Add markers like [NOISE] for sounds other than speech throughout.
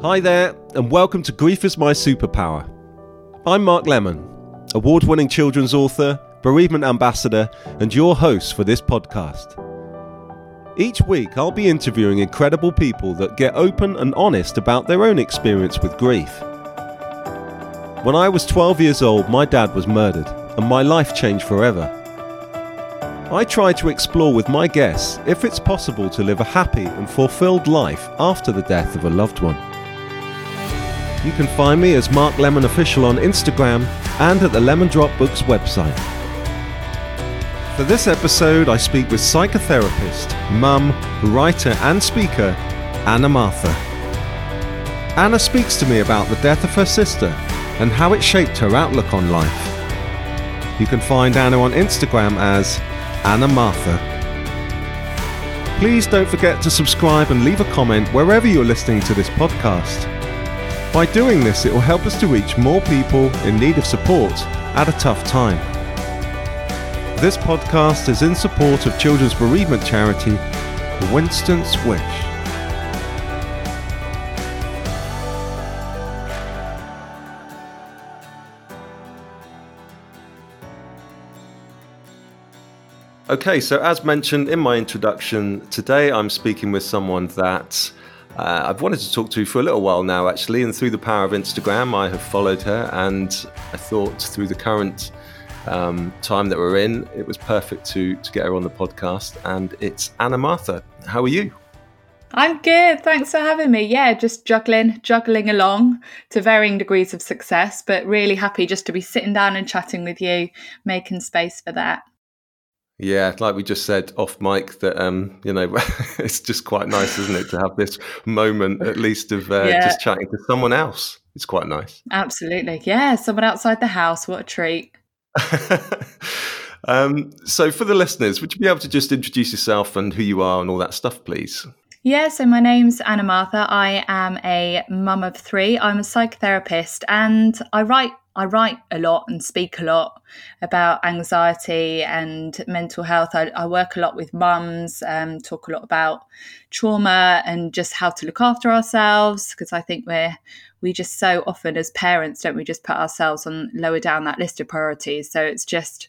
Hi there, and welcome to Grief is My Superpower. I'm Mark Lemon, award winning children's author, bereavement ambassador, and your host for this podcast. Each week, I'll be interviewing incredible people that get open and honest about their own experience with grief. When I was 12 years old, my dad was murdered, and my life changed forever. I try to explore with my guests if it's possible to live a happy and fulfilled life after the death of a loved one. You can find me as Mark Lemon Official on Instagram and at the Lemon Drop Books website. For this episode, I speak with psychotherapist, mum, writer, and speaker, Anna Mathur. Anna speaks to me about the death of her sister and how it shaped her outlook on life. You can find Anna on Instagram as Anna Mathur. Please don't forget to subscribe and leave a comment wherever you're listening to this podcast. By doing this, it will help us to reach more people in need of support at a tough time. This podcast is in support of children's bereavement charity, Winston's Wish. Okay, so as mentioned in my introduction, today I'm speaking with someone that uh, I've wanted to talk to for a little while now, actually, and through the power of Instagram, I have followed her, and I thought through the current um, time that we're in, it was perfect to to get her on the podcast. And it's Anna Mathur. How are you? I'm good. Thanks for having me. Yeah, just juggling, juggling along to varying degrees of success, but really happy just to be sitting down and chatting with you, making space for that. Yeah, like we just said off mic, that um, you know, [LAUGHS] it's just quite nice, isn't it, to have this moment at least of uh, yeah. just chatting to someone else. It's quite nice. Absolutely, yeah, someone outside the house. What a treat. [LAUGHS] um, so, for the listeners, would you be able to just introduce yourself and who you are and all that stuff, please? Yeah, so my name's Anna Mathur. I am a mum of three. I'm a psychotherapist and I write I write a lot and speak a lot about anxiety and mental health. I, I work a lot with mums, um, talk a lot about trauma and just how to look after ourselves because I think we're we just so often as parents don't we just put ourselves on lower down that list of priorities. So it's just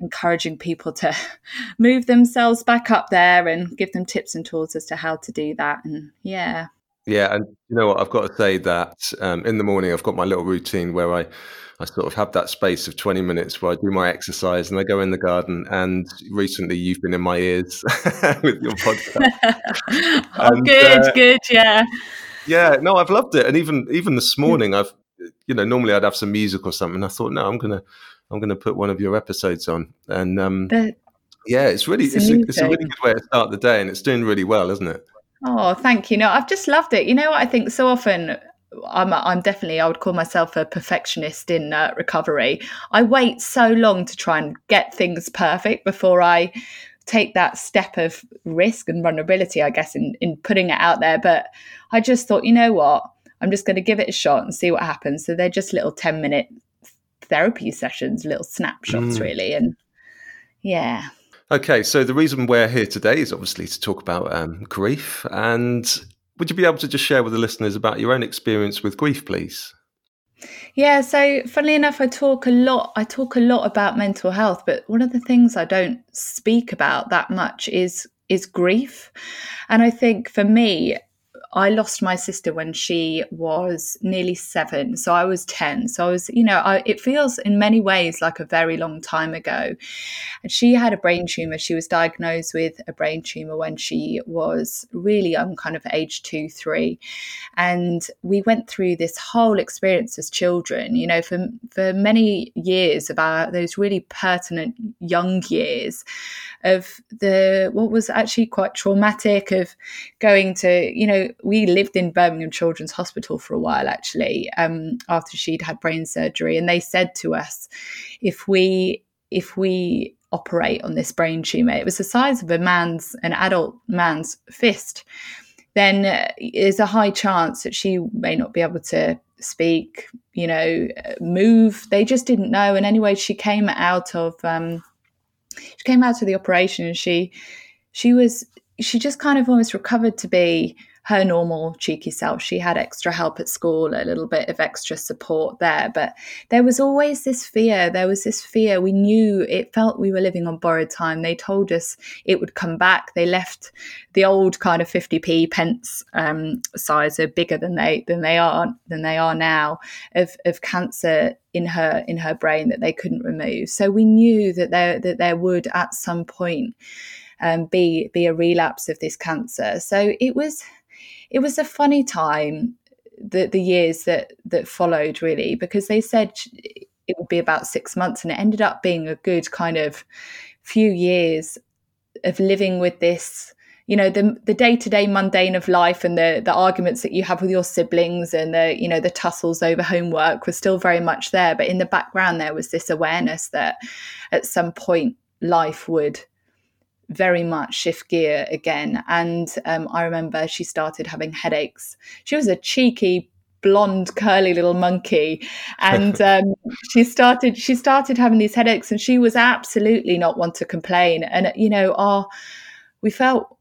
encouraging people to [LAUGHS] move themselves back up there and give them tips and tools as to how to do that. And yeah. Yeah, and you know what? I've got to say that um, in the morning I've got my little routine where I, I sort of have that space of twenty minutes where I do my exercise and I go in the garden. And recently, you've been in my ears [LAUGHS] with your podcast. [LAUGHS] oh, and, good, uh, good, yeah, yeah. No, I've loved it, and even even this morning, I've you know normally I'd have some music or something. I thought, no, I'm gonna I'm gonna put one of your episodes on, and um, yeah, it's really it's, it's, a, it's a really good way to start the day, and it's doing really well, isn't it? Oh, thank you. No, I've just loved it. You know what I think so often I'm I'm definitely I would call myself a perfectionist in uh, recovery. I wait so long to try and get things perfect before I take that step of risk and vulnerability, I guess, in in putting it out there. But I just thought, you know what, I'm just going to give it a shot and see what happens. So they're just little ten minute therapy sessions, little snapshots, mm. really, and yeah. Okay, so the reason we're here today is obviously to talk about um, grief. And would you be able to just share with the listeners about your own experience with grief, please? Yeah, so funnily enough, I talk a lot. I talk a lot about mental health, but one of the things I don't speak about that much is is grief. And I think for me, I lost my sister when she was nearly seven. So I was 10. So I was, you know, I, it feels in many ways like a very long time ago. And she had a brain tumor. She was diagnosed with a brain tumor when she was really young, kind of age two, three. And we went through this whole experience as children, you know, for, for many years about those really pertinent young years of the, what was actually quite traumatic of going to, you know, we lived in Birmingham Children's Hospital for a while actually um, after she'd had brain surgery, and they said to us, if we if we operate on this brain tumor, it was the size of a man's an adult man's fist, then uh, there's a high chance that she may not be able to speak, you know, move. They just didn't know, and anyway, she came out of um, she came out of the operation, and she she was she just kind of almost recovered to be her normal cheeky self. She had extra help at school, a little bit of extra support there, but there was always this fear. There was this fear. We knew it felt we were living on borrowed time. They told us it would come back. They left the old kind of 50p pence um, size, are bigger than they than they are than they are now of of cancer in her in her brain that they couldn't remove. So we knew that there that there would at some point um, be be a relapse of this cancer. So it was it was a funny time the the years that that followed really because they said it would be about six months and it ended up being a good kind of few years of living with this you know the the day-to-day mundane of life and the the arguments that you have with your siblings and the you know the tussles over homework was still very much there. But in the background there was this awareness that at some point life would very much shift gear again. And um, I remember she started having headaches. She was a cheeky blonde curly little monkey and [LAUGHS] um, she started she started having these headaches and she was absolutely not one to complain and you know our we felt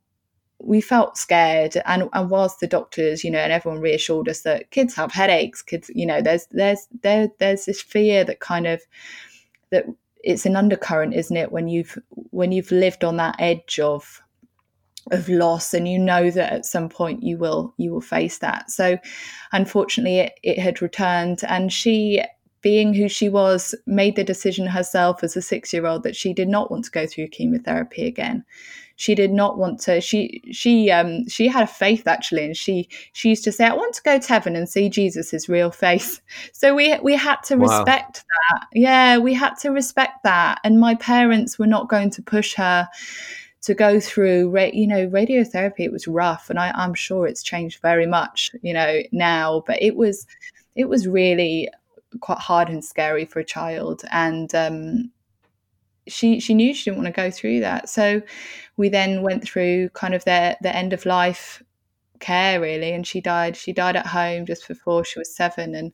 we felt scared and and whilst the doctors you know and everyone reassured us that kids have headaches kids you know there's there's there there's this fear that kind of that it's an undercurrent, isn't it? When you've when you've lived on that edge of of loss and you know that at some point you will you will face that so unfortunately it, it had returned and she being who she was made the decision herself as a six year old that she did not want to go through chemotherapy again. She did not want to she she um she had a faith actually and she she used to say i want to go to heaven and see jesus's real face. [LAUGHS] So we we had to wow. respect that. Yeah we had to respect that. And my parents were not going to push her to go through you know radiotherapy. It was rough and I, i'm sure it's changed very much you know now. But it was it was really quite hard and scary for a child and um she she knew she didn't want to go through that. So we then went through kind of their the end of life care really, and she died. She died at home just before she was seven, and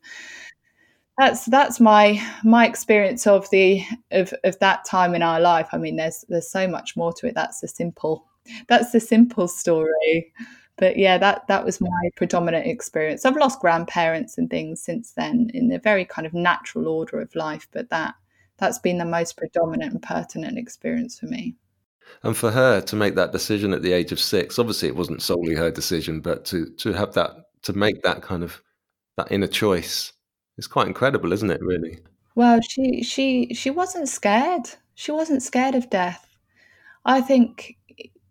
that's that's my my experience of the of of that time in our life. I mean, there's there's so much more to it. That's the simple that's the simple story. But yeah, that that was my predominant experience. I've lost grandparents and things since then in a very kind of natural order of life, but that that's been the most predominant and pertinent experience for me. And for her to make that decision at the age of six, obviously it wasn't solely her decision, but to to have that to make that kind of that inner choice is quite incredible, isn't it? Really. Well, she she she wasn't scared. She wasn't scared of death. I think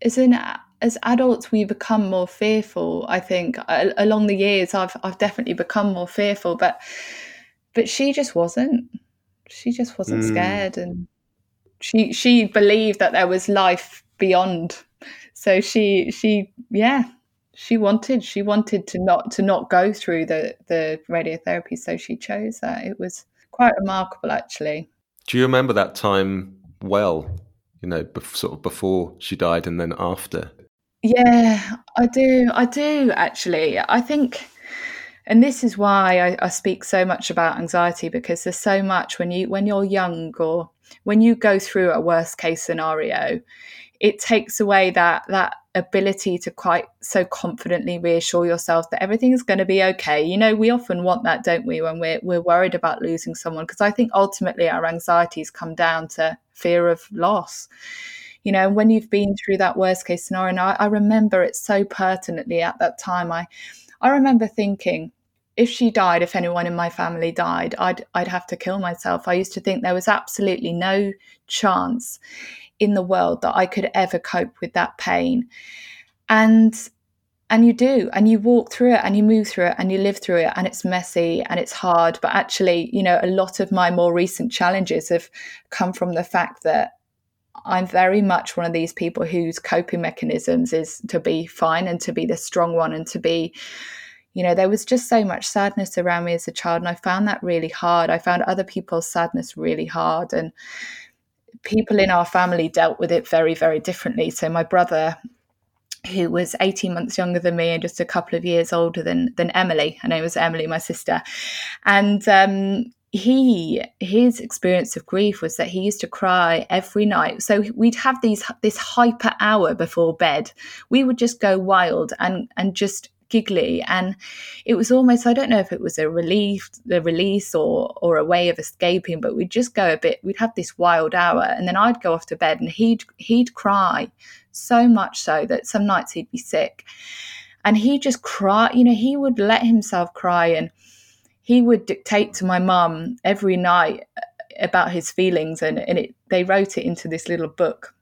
as in as adults we become more fearful. I think. Along the years I've I've definitely become more fearful, but but she just wasn't. She just wasn't mm. scared and she she believed that there was life beyond. So she she yeah she wanted she wanted to not to not go through the the radiotherapy so she chose that. It was quite remarkable actually. Do you remember that time well you know sort of before she died and then after yeah i do i do actually. I think and this is why I, I, speak so much about anxiety because there's so much when you when you're young or when you go through a worst case scenario it takes away that that ability to quite so confidently reassure yourself that everything's going to be okay. You know we often want that don't we when we're we're worried about losing someone? Because i think ultimately our anxieties come down to fear of loss you know when you've been through that worst case scenario and I, I remember it so pertinently at that time i i remember thinking if she died, if anyone in my family died, I'd I'd have to kill myself. I used to think there was absolutely no chance in the world that I could ever cope with that pain. And and you do and you walk through it and you move through it and you live through it and it's messy and it's hard but actually you know a lot of my more recent challenges have come from the fact that I'm very much one of these people whose coping mechanisms is to be fine and to be the strong one and to be you know, there was just so much sadness around me as a child, and I found that really hard. I found other people's sadness really hard, and people in our family dealt with it very, very differently. So, my brother, who was 18 months younger than me and just a couple of years older than than Emily. Her name was Emily, my sister. And um, he his experience of grief was that he used to cry every night. So we'd have these this hyper hour before bed. We would just go wild and and just giggly. And it was almost i don't know if it was a relief the release or or a way of escaping but we'd just go a bit we'd have this wild hour. And then i'd go off to bed and he'd he'd cry so much so that some nights he'd be sick. And he just cry you know he would let himself cry and he would dictate to my mum every night uh, about his feelings and, and it, they wrote it into this little book.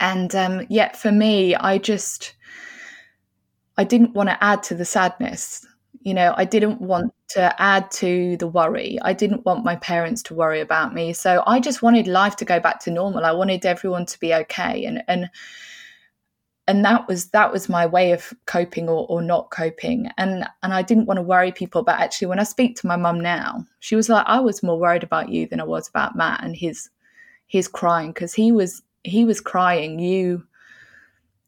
And um, yet for me i just i didn't want to add to the sadness. You know i didn't want to add to the worry. I didn't want my parents to worry about me. So i just wanted life to go back to normal. I wanted everyone to be okay. And and and that was that was my way of coping or, or not coping. And and i didn't want to worry people but actually when i speak to my mum now she was like i was more worried about you than i was about matt and his his crying because he was he was crying. You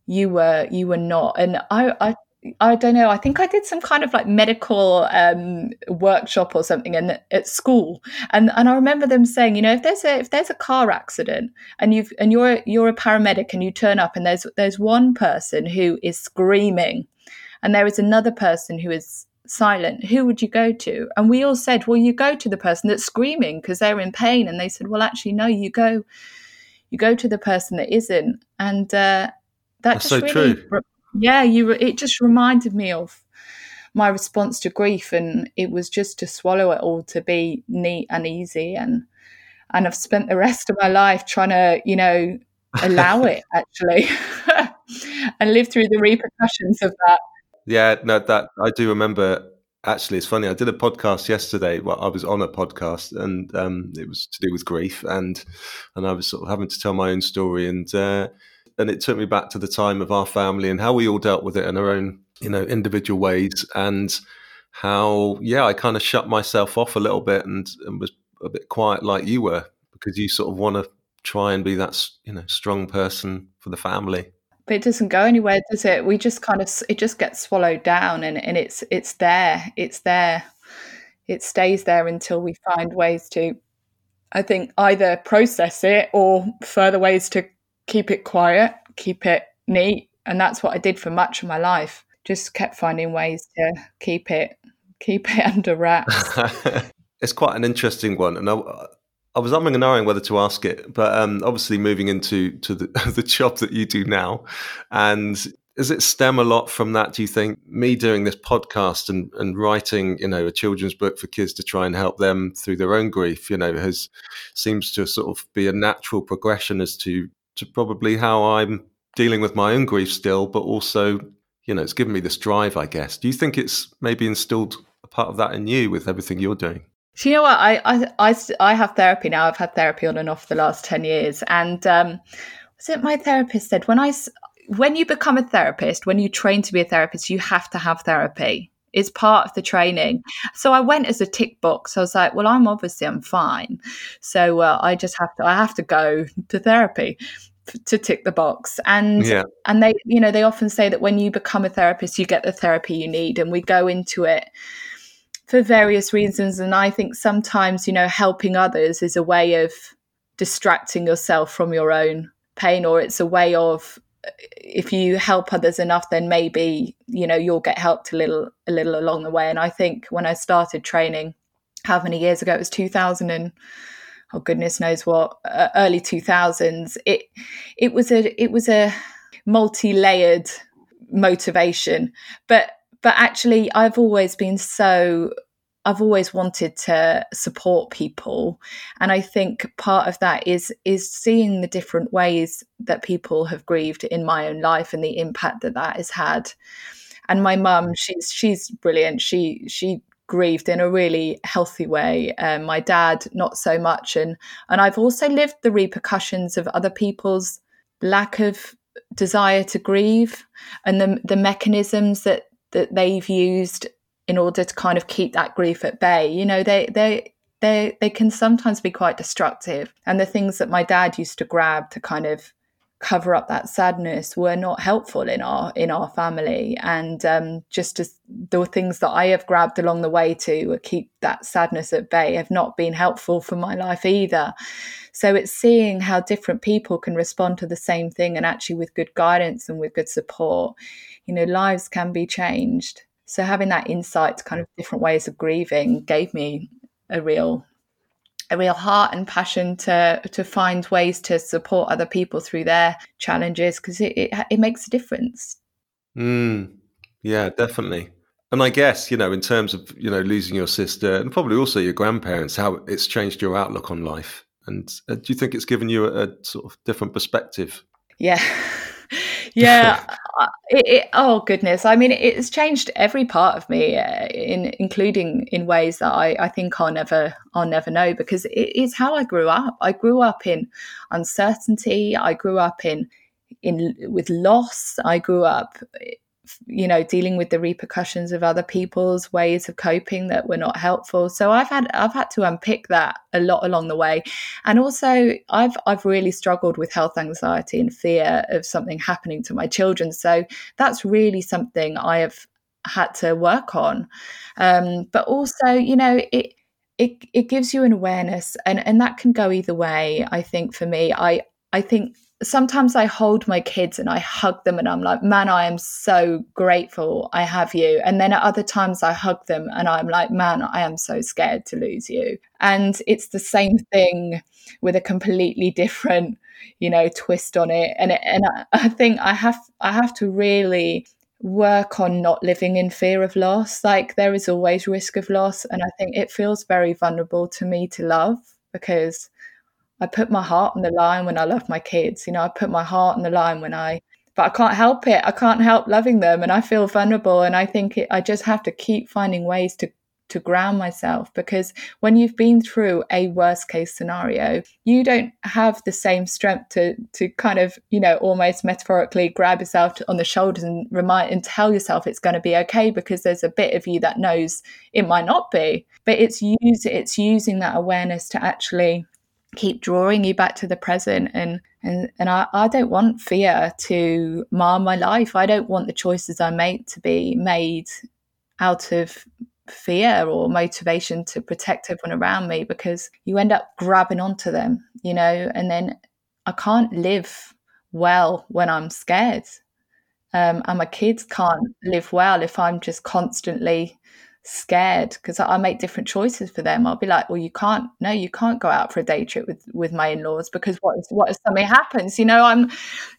you were you were not. And i i I don't know. I think I did some kind of like medical um, workshop or something in, at school, and and I remember them saying, you know, if there's a if there's a car accident and you've and you're you're a paramedic and you turn up and there's there's one person who is screaming, and there is another person who is silent, who would you go to? And we all said, well, you go to the person that's screaming because they're in pain, and they said, well, actually, no, you go, you go to the person that isn't, and uh, that that's so really true yeah you it just reminded me of my response to grief and it was just to swallow it all to be neat and easy and and I've spent the rest of my life trying to you know allow it [LAUGHS] actually [LAUGHS] and live through the repercussions of that. Yeah no that I do remember actually it's funny I did a podcast yesterday well I was on a podcast and um, it was to do with grief and and I was sort of having to tell my own story and uh, and it took me back to the time of our family and how we all dealt with it in our own you know individual ways and how yeah i kind of shut myself off a little bit and, and was a bit quiet like you were because you sort of want to try and be that you know strong person for the family. But it doesn't go anywhere does it? We just kind of it just gets swallowed down and, and it's it's there it's there. It stays there until we find ways to i think either process it or further ways to keep it quiet, keep it neat. And that's what I did for much of my life. Just kept finding ways to keep it keep it [LAUGHS] under wraps. [LAUGHS] it's quite an interesting one, and I, I was umming and ahhing whether to ask it, but um, obviously moving into to the, [LAUGHS] the job that you do now, and does it stem a lot from that? Do you think me doing this podcast and, and writing, you know, a children's book for kids to try and help them through their own grief, you know, has seems to sort of be a natural progression as to to probably how I'm dealing with my own grief still, but also, you know, it's given me this drive, I guess. Do you think it's maybe instilled a part of that in you with everything you're doing? Do you know what? I, I, I, I have therapy now. I've had therapy on and off the last 10 years. And um, was it my therapist said, when I, when you become a therapist, when you train to be a therapist, you have to have therapy. It's part of the training. So I went as a tick box. I was like, well, I'm obviously I'm fine. So uh, I just have to I have to go to therapy to tick the box. And yeah. and they you know they often say that when you become a therapist you get the therapy you need and we go into it for various reasons. And i think sometimes you know helping others is a way of distracting yourself from your own pain or it's a way of if you help others enough then maybe you know you'll get helped a little a little along the way. And i think when i started training how many years ago? It was 2000 and oh goodness knows what uh, early 2000s it it was a it was a multi-layered motivation. But but actually i've always been so I've always wanted to support people. And I think part of that is is seeing the different ways that people have grieved in my own life and the impact that that has had. And my mum she's she's brilliant. She she grieved in a really healthy way. Um, my dad, not so much, and and I've also lived the repercussions of other people's lack of desire to grieve and the the mechanisms that that they've used in order to kind of keep that grief at bay. You know, they they they they can sometimes be quite destructive, and the things that my dad used to grab to kind of cover up that sadness were not helpful in our in our family. And um, just as the things that i have grabbed along the way to keep that sadness at bay have not been helpful for my life either. So it's seeing how different people can respond to the same thing and actually with good guidance and with good support. You know lives can be changed. So having that insight to kind of different ways of grieving gave me a real a real heart and passion to to find ways to support other people through their challenges because it, it, it makes a difference. Mm, yeah, definitely. And I guess you know, in terms of you know losing your sister and probably also your grandparents, how it's changed your outlook on life. And uh, do you think it's given you a, a sort of different perspective? Yeah, yeah [LAUGHS] it, it, oh goodness. I mean it's changed every part of me uh, in including in ways that I, I think i'll never i'll never know because it is how i grew up. I grew up in uncertainty. I grew up in in with loss. I grew up you know dealing with the repercussions of other people's ways of coping that were not helpful. So i've had i've had to unpick that a lot along the way. And also i've i've really struggled with health anxiety and fear of something happening to my children. So that's really something i have had to work on. Um, but also you know it it, it gives you an awareness and, and that can go either way i think for me. I i think sometimes I hold my kids and I hug them and I'm like, man, I am so grateful I have you. And then at other times I hug them and I'm like, man, I am so scared to lose you. And it's the same thing with a completely different, you know, twist on it. And and I think I have I have to really work on not living in fear of loss. Like there is always risk of loss. And I think it feels very vulnerable to me to love because I put my heart on the line when I love my kids. You know, I put my heart on the line when I, but I can't help it. I can't help loving them, and I feel vulnerable. And I think it, I just have to keep finding ways to to ground myself because when you've been through a worst case scenario you don't have the same strength to to kind of you know almost metaphorically grab yourself on the shoulders and remind and tell yourself it's going to be okay because there's a bit of you that knows it might not be but it's use it's using that awareness to actually keep drawing you back to the present and and and I, I don't want fear to mar my life. I don't want the choices i make to be made out of fear or motivation to protect everyone around me because you end up grabbing onto them you know and then i can't live well when i'm scared. Um, and my kids can't live well if i'm just constantly scared because I make different choices for them. I'll be like, well, you can't, no, you can't go out for a day trip with with my in laws because what if, what if something happens? You know, I'm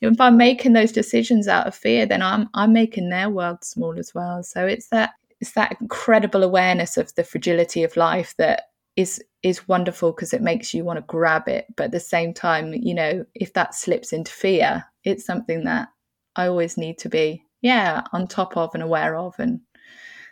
if I'm making those decisions out of fear, then I'm I'm making their world small as well. So it's that it's that incredible awareness of the fragility of life that is is wonderful because it makes you want to grab it. But at the same time, you know, if that slips into fear, it's something that I always need to be, yeah, on top of and aware of and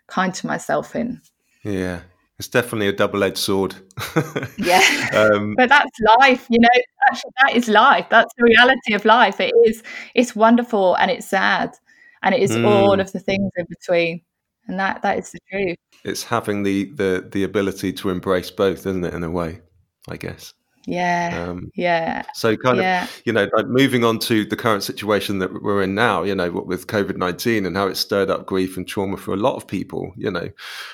kind to myself in. Yeah, it's definitely a double-edged sword. [LAUGHS] yeah, um, [LAUGHS] but that's life. You know, actually, that is life. That's the reality of life. It is. It's wonderful and it's sad, and it is mm. all of the things in between. And that that is the truth. It's having the the the ability to embrace both, isn't it? In a way, I guess. Yeah. Um, yeah. So kind yeah. of, you know, like moving on to the current situation that we're in now, you know, with COVID 19 and how it stirred up grief and trauma for a lot of people, you know.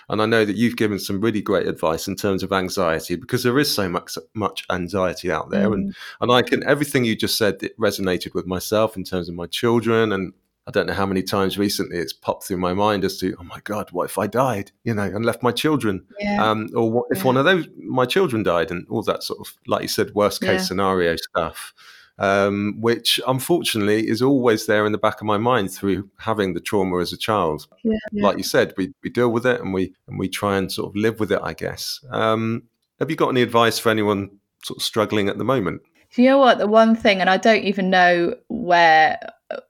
And I know that you've given some really great advice in terms of anxiety because there is so much, much anxiety out there. Mm. And, and I can, everything you just said, it resonated with myself in terms of my children and I don't know how many times recently it's popped through my mind as to, oh my God, what if I died, you know, and left my children? Yeah. Um, or what if yeah. one of those, my children died and all that sort of, like you said, worst case yeah. scenario stuff, um, which unfortunately is always there in the back of my mind through having the trauma as a child. Like you said, we, we deal with it and we, and we try and sort of live with it, I guess. Um, have you got any advice for anyone sort of struggling at the moment? Do you know what? The one thing, and I don't even know where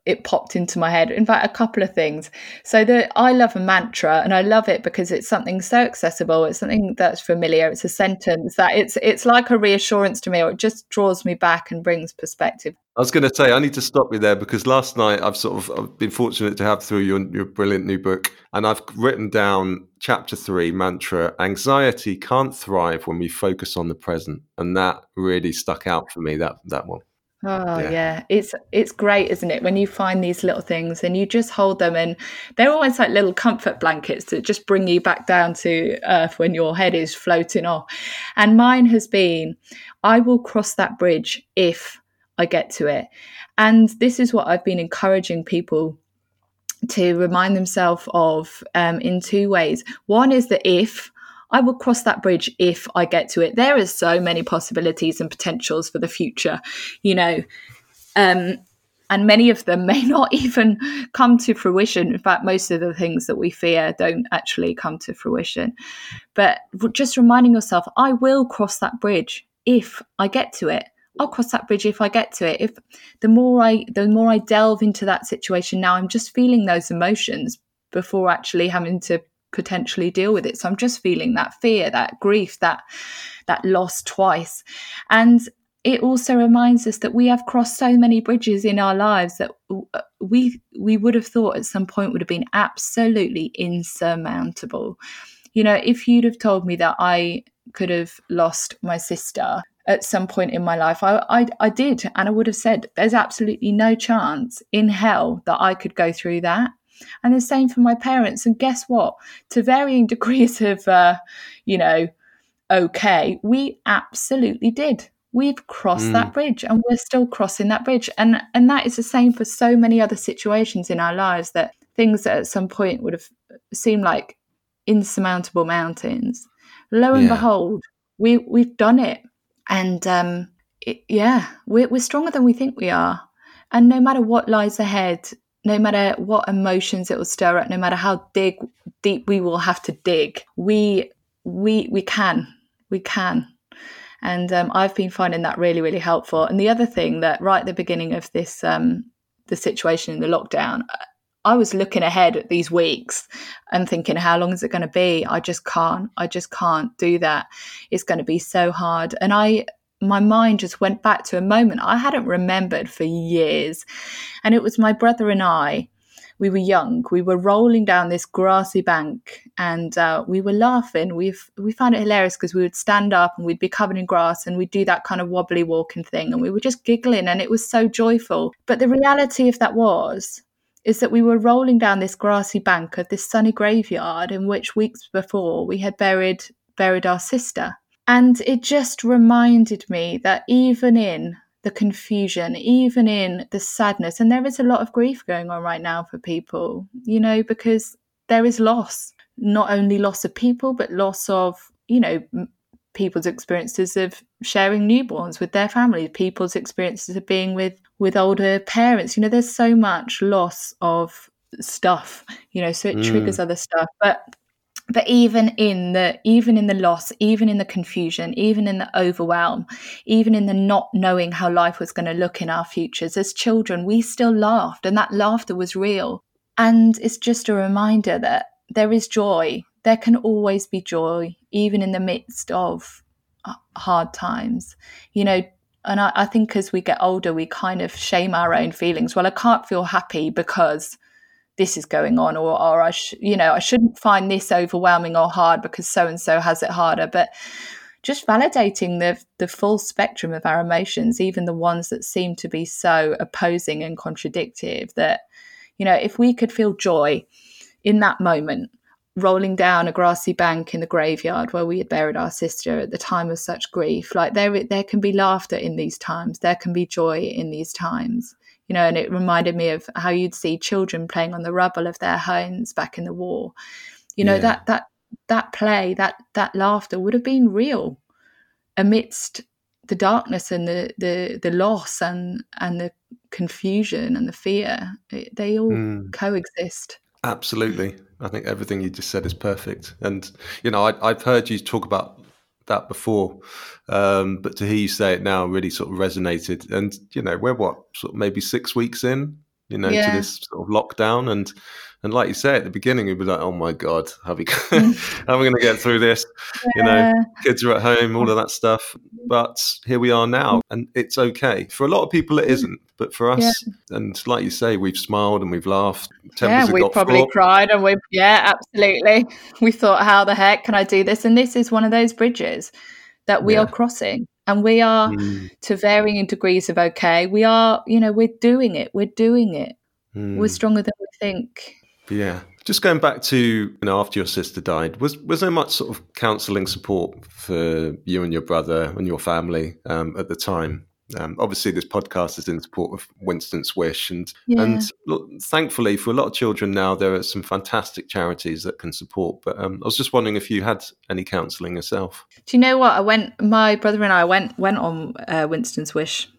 it popped into my head. In fact, a couple of things. So the I love a mantra, and I love it because it's something so accessible. It's something that's familiar. It's a sentence that it's it's like a reassurance to me, or it just draws me back and brings perspective. I was going to say I need to stop you there because last night I've sort of I've been fortunate to have through your your brilliant new book, and I've written down chapter three mantra: anxiety can't thrive when we focus on the present, and that really stuck out for me. That that one. Oh yeah. yeah. It's it's great, isn't it? When you find these little things and you just hold them and they're almost like little comfort blankets that just bring you back down to earth when your head is floating off. And mine has been I will cross that bridge if I get to it. And this is what I've been encouraging people to remind themselves of um, in two ways. One is the if, I will cross that bridge if I get to it. There are so many possibilities and potentials for the future, you know. Um, and many of them [LAUGHS] may not even come to fruition. In fact, most of the things that we fear don't actually come to fruition. But just reminding yourself, I will cross that bridge if I get to it. I'll cross that bridge if I get to it. If the more I the more I delve into that situation now, I'm just feeling those emotions before actually having to potentially deal with it. So I'm just feeling that fear, that grief, that that loss twice. And it also reminds us that we have crossed so many bridges in our lives that uh, we we would have thought at some point would have been absolutely insurmountable. You know, if you'd have told me that I could have lost my sister at some point in my life, I, I, I did, and I would have said, "There's absolutely no chance in hell that I could go through that." And the same for my parents. And guess what? To varying [LAUGHS] degrees of, uh, you know, okay, we absolutely did. We've crossed mm. that bridge and we're still crossing that bridge. And and that is the same for so many other situations in our lives that things that at some point would have seemed like insurmountable mountains. Lo and yeah. behold, we we've done it. And um it, yeah, we're, we're stronger than we think we are. And no matter what lies ahead, no matter what emotions it will stir up, no matter how dig, deep we will have to dig, we we we can, we can. And um, I've been finding that really, really helpful. And the other thing that right at the beginning of this um, the situation in the lockdown, I was looking ahead at these weeks and thinking, how long is it going to be? I just can't. I just can't do that. It's going to be so hard. And I my mind just went back to a moment I hadn't remembered for years. And it was my brother and I. We were young. We were rolling down this grassy bank, and uh, we were laughing. We we found it hilarious because we would stand up and we'd be covered in grass, and we'd do that kind of wobbly walking thing, and we were just giggling, and it was so joyful. But the reality of that was is that we were rolling down this grassy bank of this sunny graveyard in which weeks before we had buried buried our sister and it just reminded me that even in the confusion, even in the sadness, and there is a lot of grief going on right now for people, you know, because there is loss, not only loss of people, but loss of, you know, people's experiences of sharing newborns with their families, people's experiences of being with with older parents. You know, there's so much loss of stuff, you know, so it mm. triggers other stuff. But but even in the even in the loss even in the confusion even in the overwhelm even in the not knowing how life was going to look in our futures as children we still laughed and that laughter was real. And it's just a reminder that there is joy. There can always be joy even in the midst of uh, hard times. You know and I, I think as we get older we kind of shame our own feelings. Well i can't feel happy because this is going on or or I sh- you know I shouldn't find this overwhelming or hard because so and so has it harder but just validating the the full spectrum of our emotions even the ones that seem to be so opposing and contradictive that you know if we could feel joy in that moment rolling down a grassy bank in the graveyard where we had buried our sister at the time of such grief like there there can be laughter in these times there can be joy in these times you know, and it reminded me of how you'd see children playing on the rubble of their homes back in the war. You know, yeah. that that that play, that that laughter would have been real amidst the darkness and the the the loss and and the confusion and the fear. It, they all mm. coexist. Absolutely. I think everything you just said is perfect. And, you know, I, have heard you talk about that before, um, but to hear you say it now really sort of resonated. And you know, we're what sort of maybe six weeks in, you know, yeah. to this sort of lockdown, and and like you say at the beginning, we'd be like, "Oh my god, how are we, [LAUGHS] mm. how are we going to get through this?" Yeah. You know, kids are at home, all of that stuff. Mm. But here we are now, and it's okay. For a lot of people, it mm. isn't, but for us, yeah. and like you say, we've smiled and we've laughed. yeah, we've probably fought. cried, and we've yeah, absolutely. [LAUGHS] We thought, "How the heck can I do this?" And this is one of those bridges that we yeah. are crossing and we are mm. to varying degrees of okay. We are you know we're doing it. We're doing it. Mm. we're stronger than we think. Yeah. Just going back to you know after your sister died was was there much sort of counseling support for you and your brother and your family um, at the time um, obviously, this podcast is in support of Winston's Wish, and yeah. and look, thankfully for a lot of children now, there are some fantastic charities that can support. But um, I was just wondering if you had any counselling yourself. Do you know what? I went. My brother and I went went on uh, Winston's Wish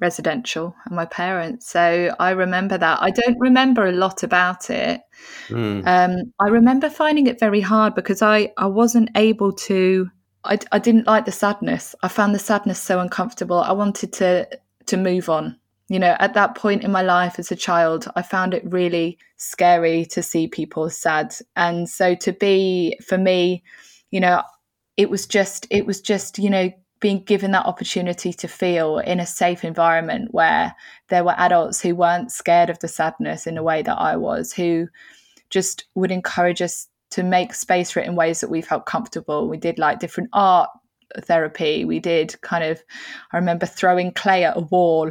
residential, and my parents. So I remember that. I don't remember a lot about it. Mm. Um, I remember finding it very hard because I I wasn't able to I, I didn't like the sadness. I found the sadness so uncomfortable. I wanted to to move on. You know, at that point in my life as a child, I found it really scary to see people sad. And so to be for me, you know, it was just it was just, you know, being given that opportunity to feel in a safe environment where there were adults who weren't scared of the sadness in a way that I was, who just would encourage us to make space for it in ways that we felt comfortable. We did like different art therapy. We did kind of, I remember throwing clay at a wall.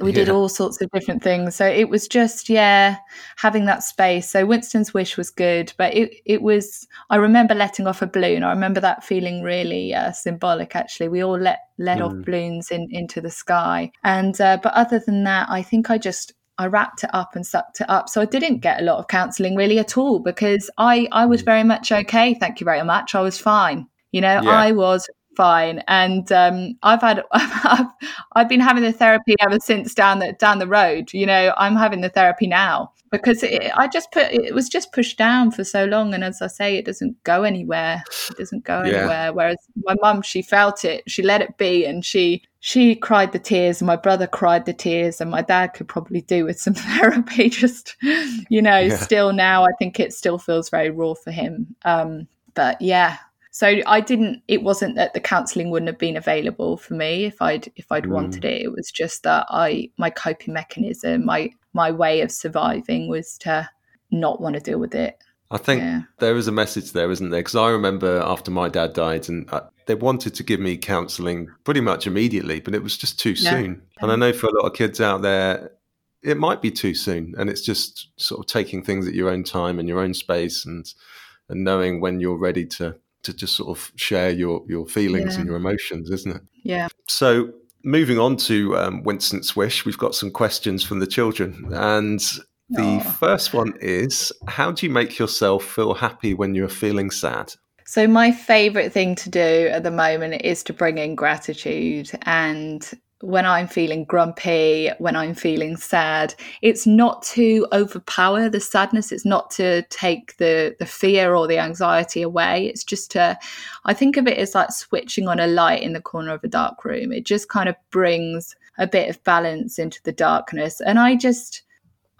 We yeah. did all sorts of different things. So it was just, yeah, having that space. So Winston's Wish was good, but it, it was, I remember letting off a balloon. I remember that feeling really uh, symbolic, actually. We all let, let mm. off balloons in, into the sky. And, uh, but other than that, I think I just, I wrapped it up and sucked it up. So I didn't get a lot of counselling really at all because I I was mm. very much okay. Thank you very much. I was fine. You know, yeah. I was fine, and um, I've had [LAUGHS] I've, I've been having the therapy ever since down the down the road. You know, I'm having the therapy now because it, I just put it was just pushed down for so long, and as I say, it doesn't go anywhere. It doesn't go yeah. anywhere. Whereas my mum, she felt it, she let it be, and she she cried the tears and my brother cried the tears and my dad could probably do with some [LAUGHS] therapy just you know yeah. still now i think it still feels very raw for him um, but yeah so i didn't it wasn't that the counseling wouldn't have been available for me if i'd if i'd mm. wanted it it was just that i my coping mechanism my my way of surviving was to not want to deal with it I think yeah. there is a message there, isn't there? Because I remember after my dad died, and uh, they wanted to give me counselling pretty much immediately, but it was just too yeah. soon. And I know for a lot of kids out there, it might be too soon, and it's just sort of taking things at your own time and your own space, and and knowing when you're ready to to just sort of share your your feelings yeah. and your emotions, isn't it? Yeah. So moving on to um, Winston's wish, we've got some questions from the children, and the Aww. first one is How do you make yourself feel happy when you're feeling sad? So, my favorite thing to do at the moment is to bring in gratitude. And when I'm feeling grumpy, when I'm feeling sad, it's not to overpower the sadness. It's not to take the, the fear or the anxiety away. It's just to, I think of it as like switching on a light in the corner of a dark room. It just kind of brings a bit of balance into the darkness. And I just,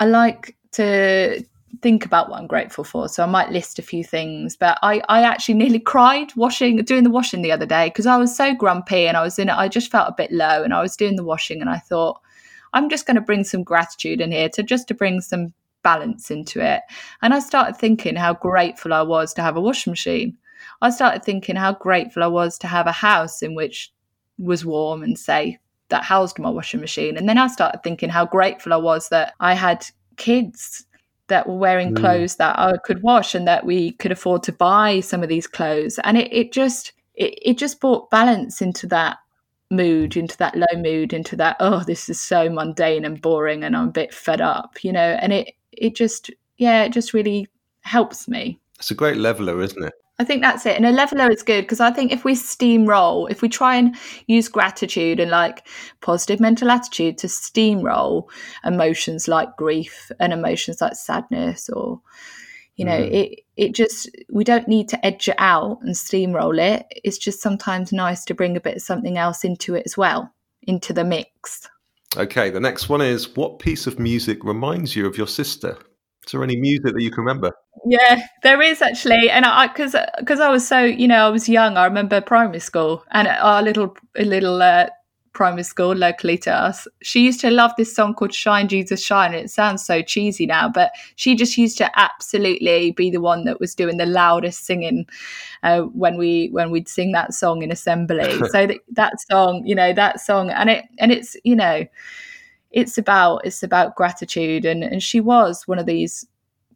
I like to think about what I'm grateful for. So I might list a few things, but I, I actually [LAUGHS] nearly cried washing, doing the washing the other day because I was so grumpy and I was in it. I just felt a bit low and I was doing the washing and I thought, I'm just going to bring some gratitude in here to just to bring some balance into it. And I started thinking how grateful I was to have a washing machine. I started thinking how grateful I was to have a house in which was warm and safe that housed my washing machine. And then I started thinking how grateful I was that I had kids that were wearing mm. clothes that I could wash and that we could afford to buy some of these clothes. And it, it just it, it just brought balance into that mood, into that low mood, into that, oh, this is so mundane and boring and I'm a bit fed up, you know, and it it just yeah, it just really helps me. It's a great leveler, isn't it? I think that's it. And a leveler is good because I think if we steamroll, if we try and use gratitude and like positive mental attitude to steamroll emotions like grief and emotions like sadness or you know, mm. it it just we don't need to edge it out and steamroll it. It's just sometimes nice to bring a bit of something else into it as well, into the mix. Okay, the next one is what piece of music reminds you of your sister? Is there any music that you can remember? Yeah, there is actually, and I because because I was so you know I was young. I remember primary school and our little little uh, primary school locally to us. She used to love this song called Shine Jesus Shine. And it sounds so cheesy now, but she just used to absolutely be the one that was doing the loudest singing uh, when we when we'd sing that song in assembly. [LAUGHS] so that, that song, you know, that song and it and it's, you know, it's about it's about gratitude and and she was one of these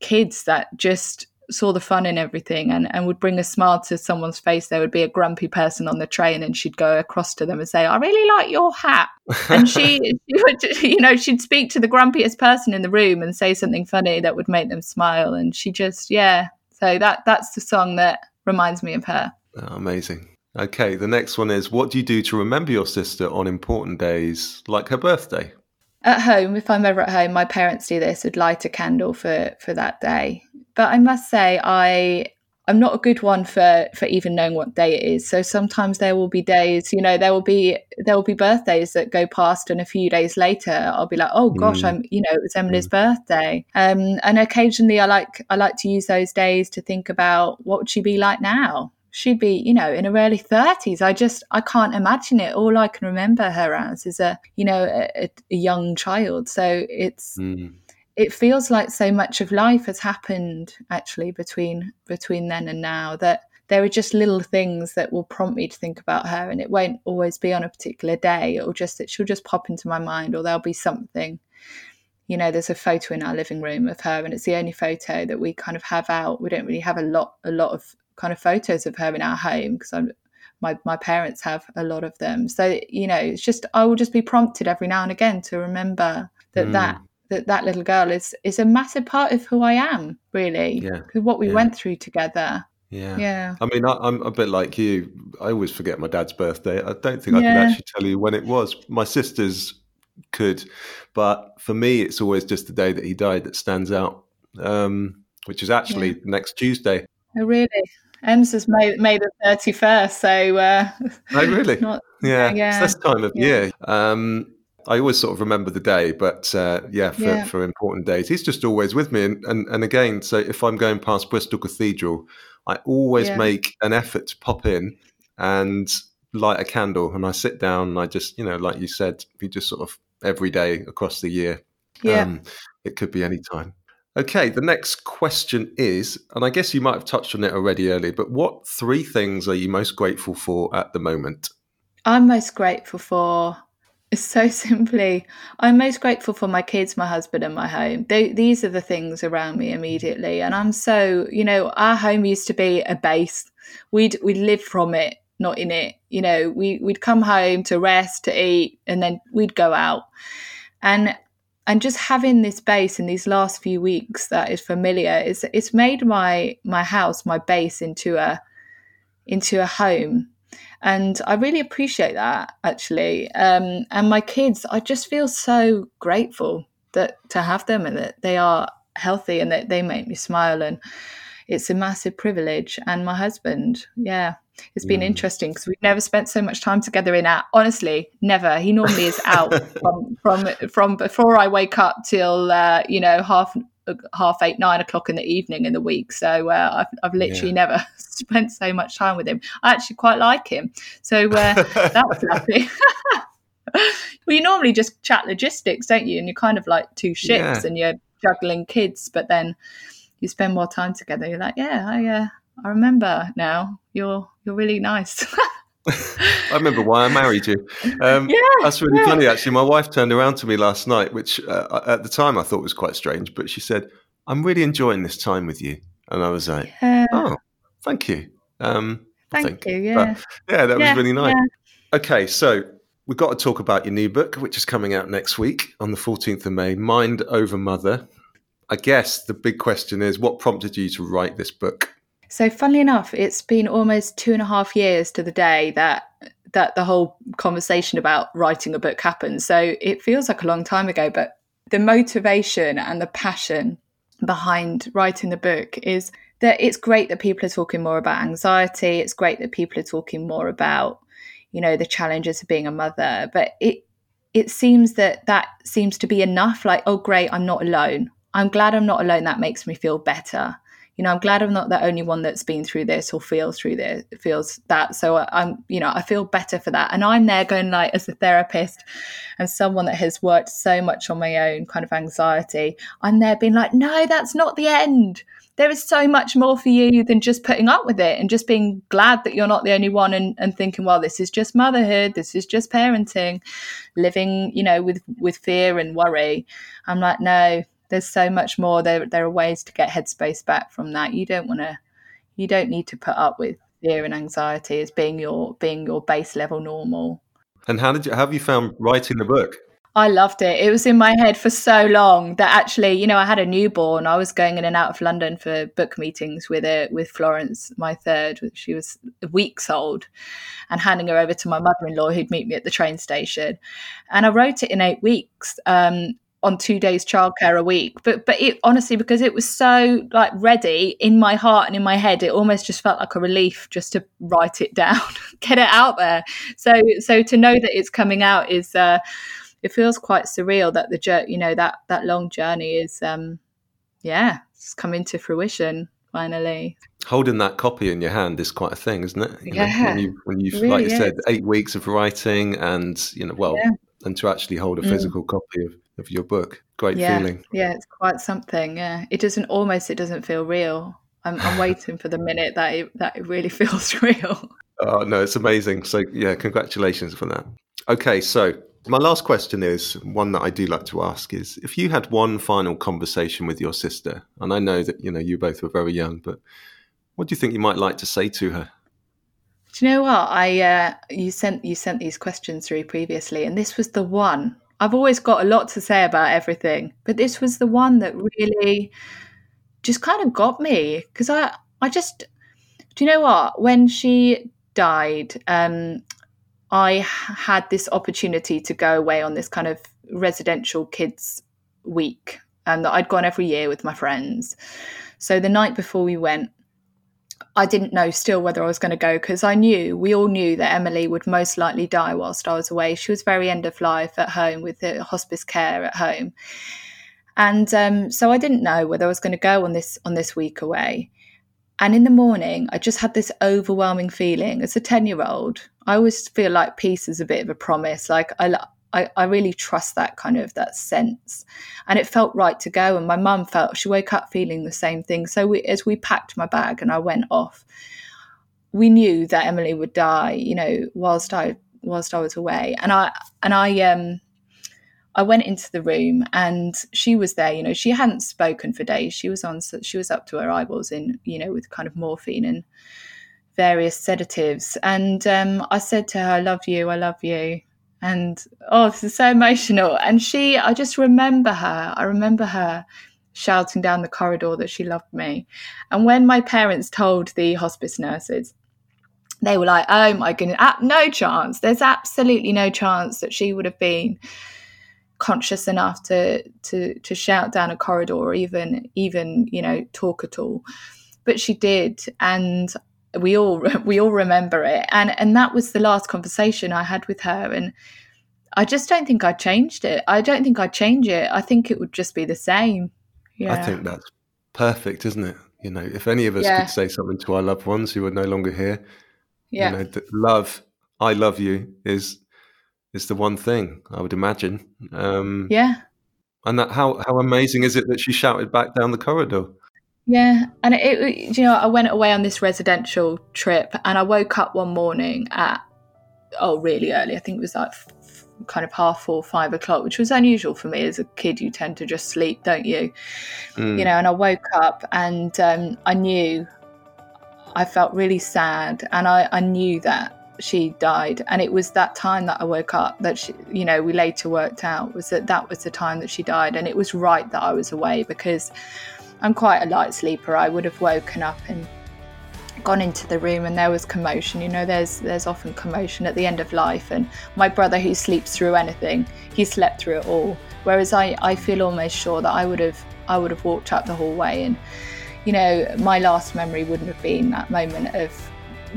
kids that just saw the fun in everything and, and would bring a smile to someone's face, there would be a grumpy person on the train and she'd go across to them and say, I really like your hat. And she, [LAUGHS] she would, you know, she'd speak to the grumpiest person in the room and say something funny that would make them smile. And she just, yeah. So that that's the song that reminds me of her. Oh, amazing. Okay, the next one is what do you do to remember your sister on important days like her birthday? At home, if I'm ever at home, my parents do this, would light a candle for for that day but I must say I I'm not a good one for for even knowing what day it is. So sometimes there will be days, you know, there will be there will be birthdays that go past, and a few days later I'll be like, oh gosh, mm. I'm you know it was Emily's mm. birthday. Um, and occasionally I like I like to use those days to think about what would she be like now. She'd be, you know, in her early thirties. I just I can't imagine it. All I can remember her as is a you know a, a young child. So it's. Mm it feels like so much of life has happened actually between between then and now that there are just little things that will prompt me to think about her and it won't always be on a particular day it'll just it she'll just pop into my mind or there'll be something you know there's a photo in our living room of her and it's the only photo that we kind of have out we don't really have a lot a lot of kind of photos of her in our home because I'm my, my parents have a lot of them so you know it's just i will just be prompted every now and again to remember that mm. that that that little girl is is a massive part of who I am, really. Yeah. What we yeah. went through together. Yeah. Yeah. I mean, I, am a bit like you. I always forget my dad's birthday. I don't think I yeah. can actually tell you when it was. My sisters could, but for me, it's always just the day that he died that stands out, um, which is actually next Tuesday. Oh, really? Ems is May, May the 31st. So, uh, oh, really? [LAUGHS] Not, yeah. yeah. It's this time of year. Um, I always sort of remember the day, but uh, yeah, for, yeah. for important days, he's just always with me. And, and and again, so if I'm going past Bristol Cathedral, I always yeah. make an effort to pop in and light a candle, and I sit down. and I just, you know, like you said, we just sort of every day across the year. Yeah, um, it could be any time. Okay, the next question is, and I guess you might have touched on it already earlier, but what three things are you most grateful for at the moment? I'm most grateful for so [LAUGHS] simply, I'm most grateful for my kids, my husband, and my home. They, these are the things around me immediately, and I'm so you know our home used to be a base. We'd we'd live from it, not in it. You know, we we'd come home to rest, to eat, and then we'd go out, and and just having this base in these last few weeks that is familiar is it's made my my house my base into a into a home and I really appreciate that actually. Um, and my kids, I just feel so grateful that to have them and that they are healthy and that they make me smile and it's a massive privilege. And my husband, yeah, it's been mm. interesting because we've never spent so much time together in our honestly never he normally is out [LAUGHS] from from from before i wake up till uh, you know half half eight, nine o'clock in the evening in the week. So uh, I've, I've literally yeah. never [LAUGHS] spent so much time with him. I actually quite like him. So uh, [LAUGHS] that's happy. well, you normally just chat logistics, don't you? And you're kind of like two ships yeah. and you're juggling kids, but then you spend more time together. You're like, yeah, I, uh, I remember now. You're you're really nice. [LAUGHS] I remember why I married you. Um, yeah, that's really yeah. funny, actually. My wife turned around to me last night, which uh, at the time I thought was quite strange, but she said, I'm really enjoying this time with you. And I was like, yeah. oh, thank you. Um, thank you. Yeah. But, yeah, that was really nice. Okay, so we've got to talk about your new book, which is coming out next week on the 14th of May Mind Over Mother. I guess the big question is what prompted you to write this book? So, funnily enough, it's been almost two and a half years to the day that that the whole conversation about writing a book happened. So it feels like a long time ago, but the motivation and the passion behind writing the book is that it's great that people are talking more about anxiety. It's great that people are talking more about, you know, the challenges of being a mother. But it it seems that that seems to be enough. Like, oh, great, I'm not alone. I'm glad I'm not alone. That makes me feel better you know i'm glad i'm not the only one that's been through this or feels through this feels that. So i'm you know i feel better for that. And i'm there going like as a therapist and someone that has worked so much on my own kind of anxiety i'm there being like no that's not the end. There is so much more for you than just putting up with it and just being glad that you're not the only one and, and thinking well this is just motherhood. This is just parenting living you know with with fear and worry. I'm like no there's so much more. There there are ways to get headspace back from that. You don't want to you don't need to put up with fear and anxiety as being your being your base level normal. And how did you have you found writing the book? I loved it. It was in my head for so long that actually, you know, I had a newborn. I was going in and out of London for book meetings with it with Florence, my third. She was weeks old, and handing her over to my mother-in-law, who'd meet me at the train station. And I wrote it in eight weeks. Um, on two days childcare a week but but it honestly because it was so like ready in my heart and in my head it almost just felt like a relief just to write it [LAUGHS] down get it out there so so to know that it's coming out is uh it feels quite surreal that the you know that that long journey is um yeah it's coming to fruition finally holding that copy in your hand is quite a thing isn't it you yeah know, when you when you've really like you is. said eight weeks of writing and you know well yeah. and to actually hold a mm. physical mm. copy of of your book. Great yeah, feeling. Yeah, it's quite something. Yeah, it doesn't almost. It doesn't feel real. I'm, I'm [LAUGHS] waiting for the minute that it, that it really [LAUGHS] feels real. Oh no, it's amazing. So yeah, congratulations for that. Okay, so my last question is one that I do like to ask: is if you had one final conversation with your sister, and I know that you know you both were very young, but what do you think you might like to say to her? Do you know what I? Uh, you sent you sent these questions through previously, and this was the one I've always got a lot to say about everything, but this was the one that really just kind of got me because I I just do you know what when she died um I had this opportunity to go away on this kind of residential kids week um, that I'd gone every year with my friends. So the night before we went, I didn't know still whether I was going to go because I knew we all knew that Emily would most likely die whilst I was away. She was very end of life at home with the hospice care at home, and um, so I didn't know whether I was going to go on this on this week away. And in the morning, I just had this overwhelming feeling. As a ten year old, I always feel like peace is a bit of a promise. Like I, I, I really trust that kind of that sense. And it felt right to go and my mum felt she woke up feeling the same thing. So we, as we packed my bag and i went off we knew that emily would die you know whilst i whilst i was away. And i and i um i went into the room and she was there you know she hadn't spoken for days. She was on she was up to her eyeballs in you know with kind of morphine and various sedatives. And um, i said to her i love you i love you and oh this is so emotional. And she i just remember her. I remember her shouting down the corridor that she loved me. And when my parents told the hospice nurses they were like oh my goodness no chance. There's absolutely no chance that she would have been conscious enough to to to shout down a corridor or even even you know talk at all. But she did. And we all [LAUGHS] we all remember it. And and that was the last conversation i had with her. And i just don't think i changed it. I don't think i'd change it. I think it would just be the same. Yeah. i think that's perfect isn't it? You know if any of us yeah. could say something to our loved ones who are no longer here yeah. you know love i love you is is the one thing i would imagine. Um yeah. and that how how amazing is it that she shouted back down the corridor yeah, and it, it, you know, I went away on this residential trip, and I woke up one morning at oh, really early. I think it was like f- kind of half four, five o'clock, which was unusual for me as a kid. You tend to just sleep, don't you? Mm. You know, and I woke up and um, I knew I felt really sad, and I, I knew that she died and it was that time that i woke up that she, you know we later worked out was that that was the time that she died and it was right that i was away because I'm quite a light sleeper. I would have woken up and gone into the room and there was commotion. You know there's there's often commotion at the end of life and my brother who sleeps through anything he slept through it all. Whereas i i feel almost sure that i would have i would have walked up the hallway and you know my last memory wouldn't have been that moment of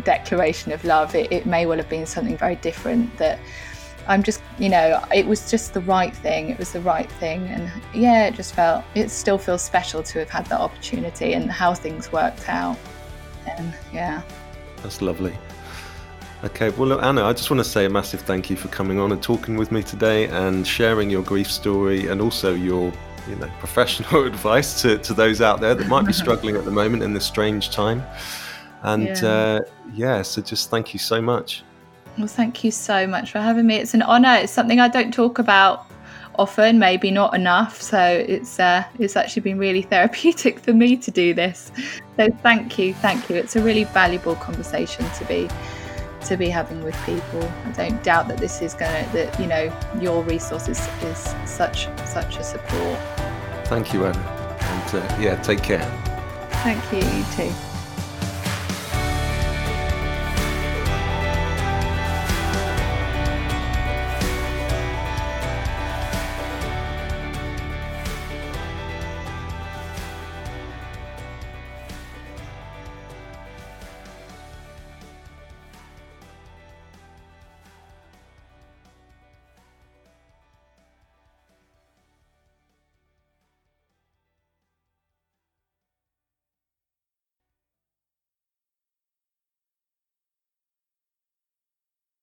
declaration of love. It, it may well have been something very different that I'm just, you know, it was just the right thing. It was the right thing. And yeah, it just felt, it still feels special to have had that opportunity and how things worked out. And yeah. That's lovely. Okay, well, look, Anna, I just want to say a massive thank you for coming on and talking with me today and sharing your grief story and also your you know professional [LAUGHS] advice to, to those out there that might be [LAUGHS] struggling at the moment in this strange time and yeah. Uh, yeah so just thank you so much well thank you so much for having me. It's an honor. It's something i don't talk about often maybe not enough. So it's uh, it's actually been really [LAUGHS] therapeutic for me to do this. So thank you thank you. It's a really valuable conversation to be to be having with people. I don't doubt that this is going to that you know your resources is such such a support. Thank you, Anna. And uh, yeah, take care. Thank you, you too.